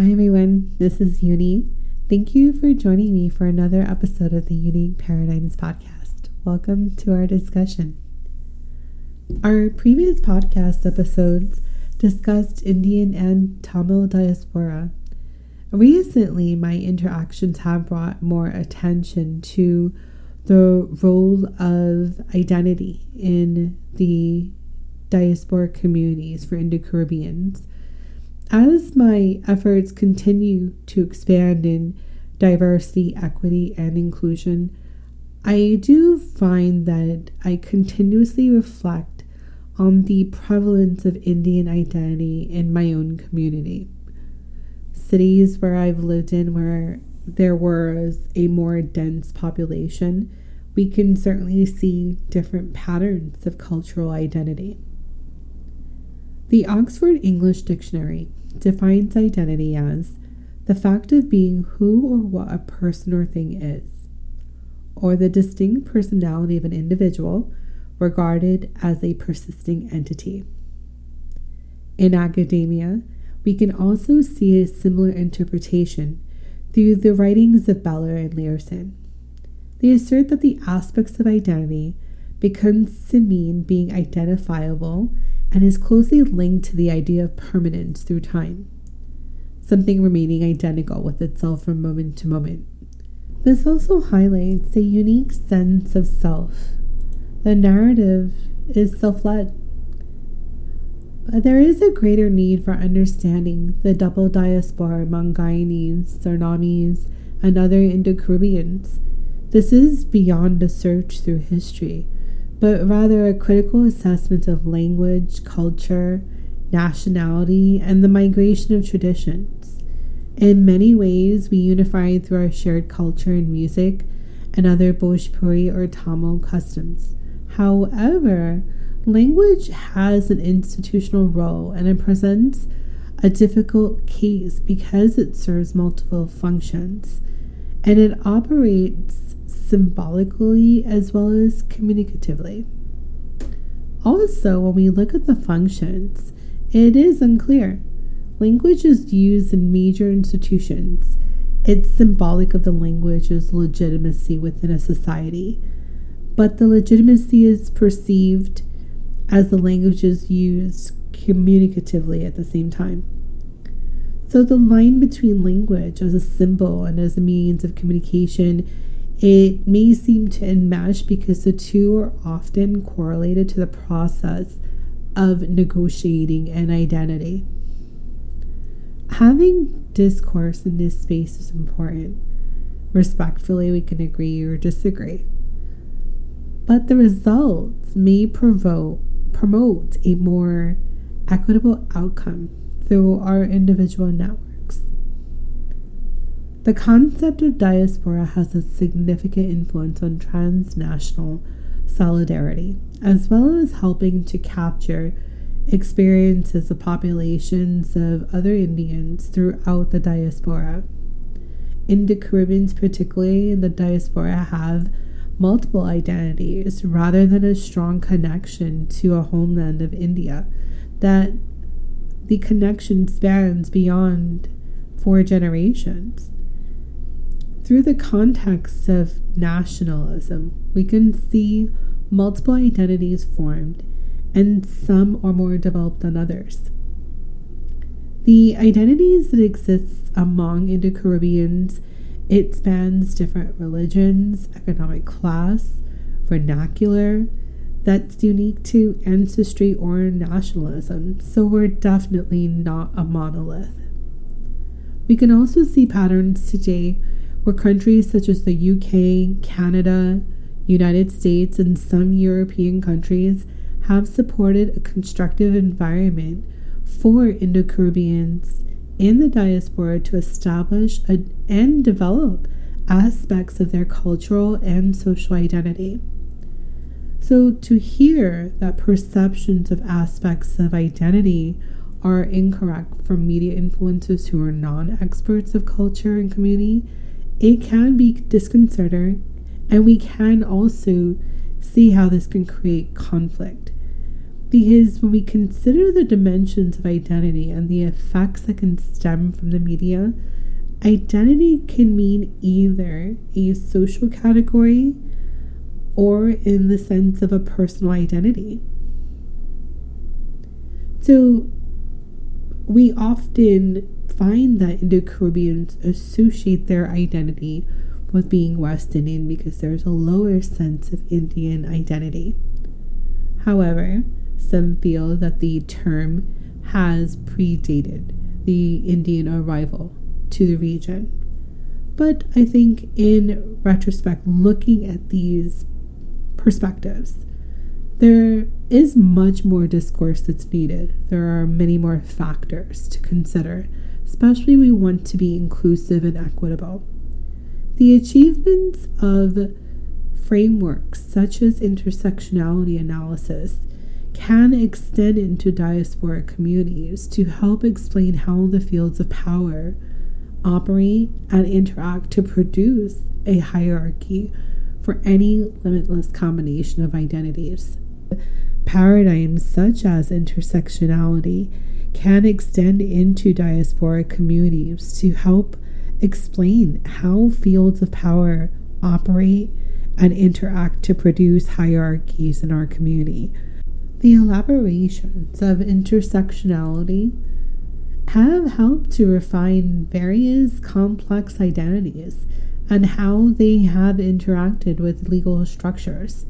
Hi, everyone. This is Uni. Thank you for joining me for another episode of the Unique Paradigms podcast. Welcome to our discussion. Our previous podcast episodes discussed Indian and Tamil diaspora. Recently, my interactions have brought more attention to the role of identity in the diaspora communities for Indo Caribbeans. As my efforts continue to expand in diversity, equity, and inclusion, I do find that I continuously reflect on the prevalence of Indian identity in my own community. Cities where I've lived in where there was a more dense population, we can certainly see different patterns of cultural identity. The Oxford English Dictionary defines identity as the fact of being who or what a person or thing is, or the distinct personality of an individual regarded as a persisting entity. In academia, we can also see a similar interpretation through the writings of Beller and Leerssen. They assert that the aspects of identity becomes to mean being identifiable and is closely linked to the idea of permanence through time, something remaining identical with itself from moment to moment. This also highlights a unique sense of self. The narrative is self led. But there is a greater need for understanding the double diaspora among Guyanese, Surinamis, and other Indo Caribbeans. This is beyond a search through history but rather a critical assessment of language, culture, nationality, and the migration of traditions. In many ways, we unify through our shared culture and music and other Bhojpuri or Tamil customs. However, language has an institutional role and it presents a difficult case because it serves multiple functions and it operates symbolically as well as communicatively. Also, when we look at the functions, it is unclear. Language is used in major institutions. It's symbolic of the language's legitimacy within a society, but the legitimacy is perceived as the language is used communicatively at the same time. So, the line between language as a symbol and as a means of communication it may seem to enmesh because the two are often correlated to the process of negotiating an identity. Having discourse in this space is important. Respectfully, we can agree or disagree. But the results may provoke, promote a more equitable outcome through our individual network. The concept of diaspora has a significant influence on transnational solidarity, as well as helping to capture experiences of populations of other Indians throughout the diaspora. Indo Caribbeans, particularly in the diaspora, have multiple identities rather than a strong connection to a homeland of India, that the connection spans beyond four generations. Through the context of nationalism, we can see multiple identities formed, and some are more developed than others. The identities that exist among Indo Caribbeans it spans different religions, economic class, vernacular that's unique to ancestry or nationalism, so we're definitely not a monolith. We can also see patterns today where countries such as the UK, Canada, United States, and some European countries have supported a constructive environment for Indo Caribbeans in the diaspora to establish and develop aspects of their cultural and social identity. So, to hear that perceptions of aspects of identity are incorrect from media influencers who are non experts of culture and community it can be disconcerting, and we can also see how this can create conflict. Because when we consider the dimensions of identity and the effects that can stem from the media, identity can mean either a social category or in the sense of a personal identity. So we often find that Indo Caribbeans associate their identity with being West Indian because there's a lower sense of Indian identity. However, some feel that the term has predated the Indian arrival to the region. But I think in retrospect, looking at these perspectives, there is much more discourse that's needed. There are many more factors to consider, especially we want to be inclusive and equitable. The achievements of frameworks such as intersectionality analysis can extend into diasporic communities to help explain how the fields of power operate and interact to produce a hierarchy for any limitless combination of identities. Paradigms such as intersectionality can extend into diasporic communities to help explain how fields of power operate and interact to produce hierarchies in our community. The elaborations of intersectionality have helped to refine various complex identities and how they have interacted with legal structures.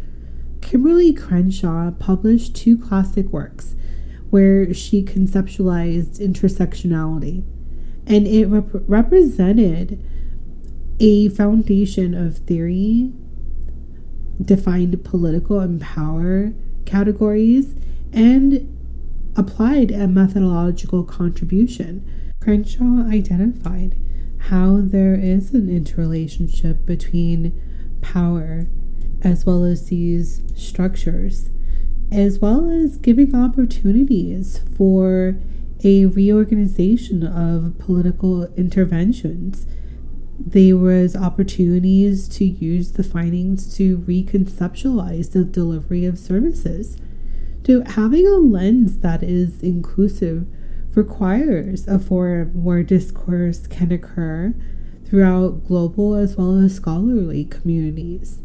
Kimberlé Crenshaw published two classic works where she conceptualized intersectionality and it rep- represented a foundation of theory, defined political and power categories, and applied a methodological contribution. Crenshaw identified how there is an interrelationship between power as well as these structures, as well as giving opportunities for a reorganization of political interventions. There was opportunities to use the findings to reconceptualize the delivery of services. To having a lens that is inclusive requires a forum where discourse can occur throughout global as well as scholarly communities.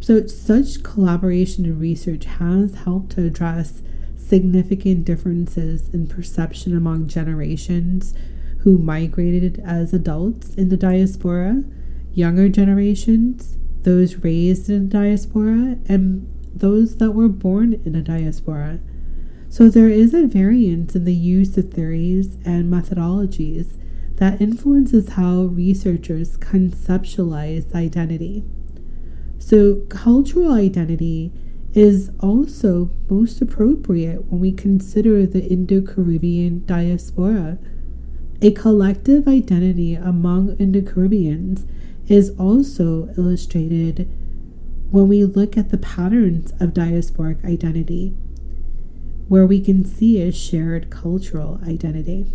So, such collaboration and research has helped to address significant differences in perception among generations who migrated as adults in the diaspora, younger generations, those raised in the diaspora, and those that were born in a diaspora. So there is a variance in the use of theories and methodologies that influences how researchers conceptualize identity. So cultural identity is also most appropriate when we consider the Indo Caribbean diaspora. A collective identity among Indo Caribbeans is also illustrated when we look at the patterns of diasporic identity, where we can see a shared cultural identity.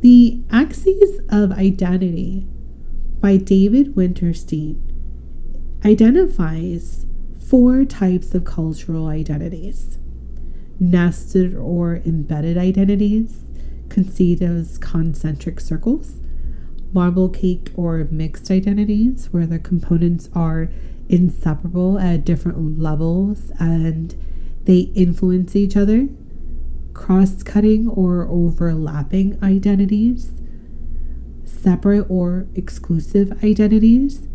The Axes of Identity by David Winterstein identifies four types of cultural identities. Nested or embedded identities, conceived as concentric circles, marble cake or mixed identities, where the components are inseparable at different levels and they influence each other, cross cutting or overlapping identities, separate or exclusive identities,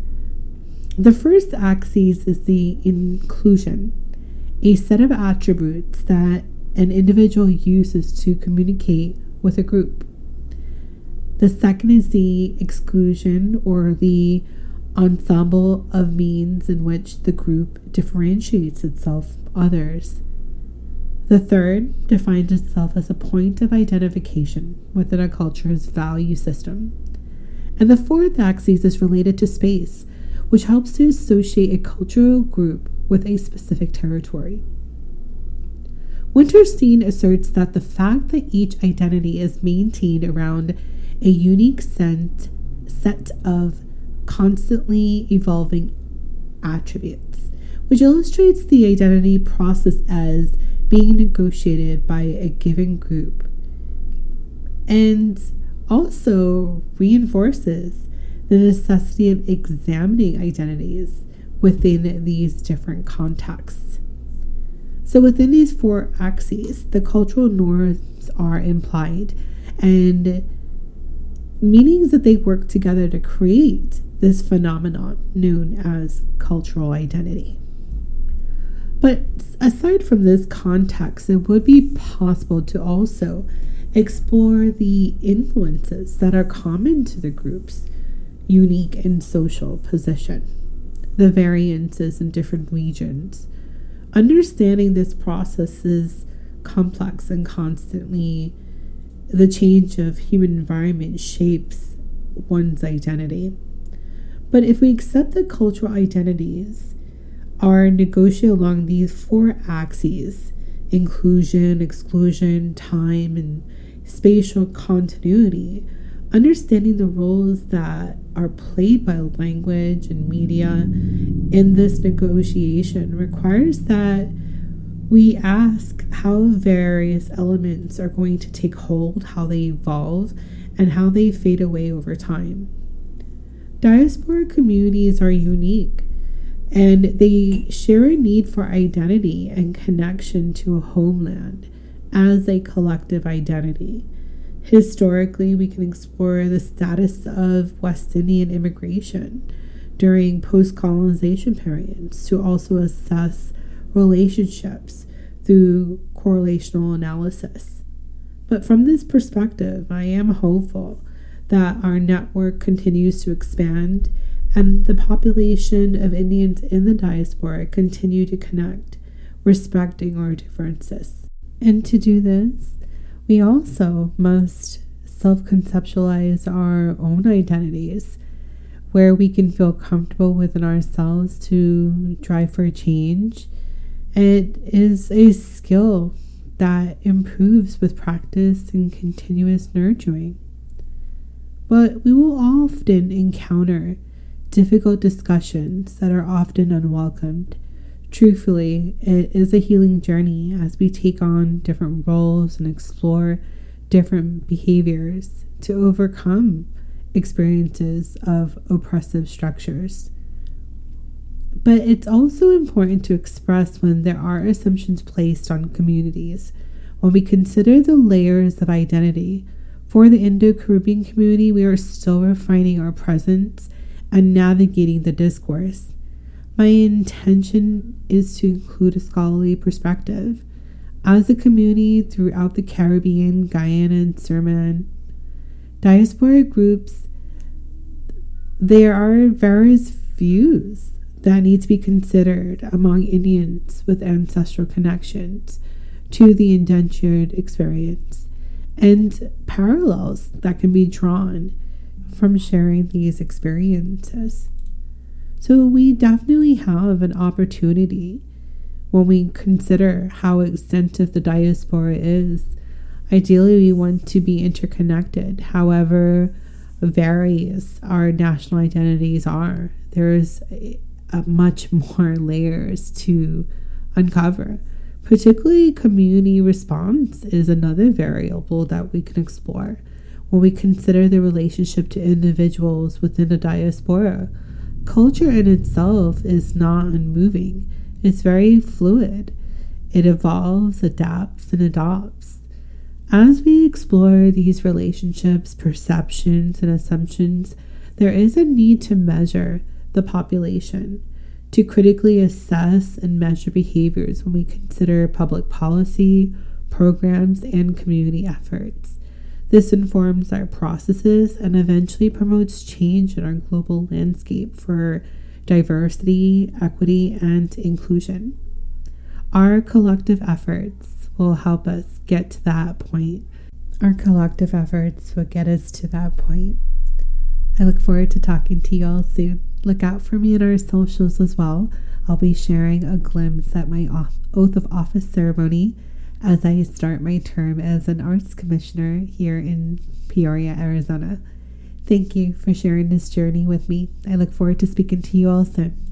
the first axis is the inclusion, a set of attributes that an individual uses to communicate with a group. The second is the exclusion or the ensemble of means in which the group differentiates itself from others. The third defines itself as a point of identification within a culture's value system. And the fourth axis is related to space which helps to associate a cultural group with a specific territory. Winterstein asserts that the fact that each identity is maintained around a unique set, set of constantly evolving attributes, which illustrates the identity process as being negotiated by a given group and also reinforces the necessity of examining identities within these different contexts. So, within these four axes, the cultural norms are implied and meanings that they work together to create this phenomenon known as cultural identity. But aside from this context, it would be possible to also explore the influences that are common to the group's unique and social position, the variances in different regions. Understanding this process is complex and constantly the change of human environment shapes one's identity. But if we accept that cultural identities are negotiated along these four axes inclusion, exclusion, time, and spatial continuity, understanding the roles that are played by language and media in this negotiation requires that we ask how various elements are going to take hold, how they evolve, and how they fade away over time. Diaspora communities are unique and they share a need for identity and connection to a homeland as a collective identity. Historically, we can explore the status of West Indian immigration during post colonization periods to also assess relationships through correlational analysis. But from this perspective, I am hopeful that our network continues to expand and the population of Indians in the diaspora continue to connect, respecting our differences. And to do this, we also must self conceptualize our own identities where we can feel comfortable within ourselves to drive for change it is a skill that improves with practice and continuous nurturing. But we will often encounter difficult discussions that are often unwelcomed. Truthfully, it is a healing journey as we take on different roles and explore different behaviors to overcome experiences of oppressive structures. But it's also important to express when there are assumptions placed on communities. When we consider the layers of identity, for the Indo Caribbean community, we are still refining our presence and navigating the discourse. My intention is to include a scholarly perspective. As a community throughout the Caribbean, Guyana, and Suriname, diaspora groups, there are various views that need to be considered among Indians with ancestral connections to the indentured experience and parallels that can be drawn from sharing these experiences. So, we definitely have an opportunity when we consider how extensive the diaspora is. Ideally, we want to be interconnected, however, various our national identities are. There is uh, much more layers to uncover. Particularly, community response is another variable that we can explore when we consider the relationship to individuals within a diaspora. Culture in itself is not unmoving, it's very fluid. It evolves, adapts, and adopts. As we explore these relationships, perceptions, and assumptions, there is a need to measure the population, to critically assess and measure behaviors when we consider public policy, programs, and community efforts. This informs our processes and eventually promotes change in our global landscape for diversity, equity, and inclusion. Our collective efforts will help us get to that point. Our collective efforts will get us to that point. I look forward to talking to you all soon. Look out for me in our socials as well. I'll be sharing a glimpse at my oath of office ceremony as I start my term as an arts commissioner here in Peoria, Arizona. Thank you for sharing this journey with me. I look forward to speaking to you all soon.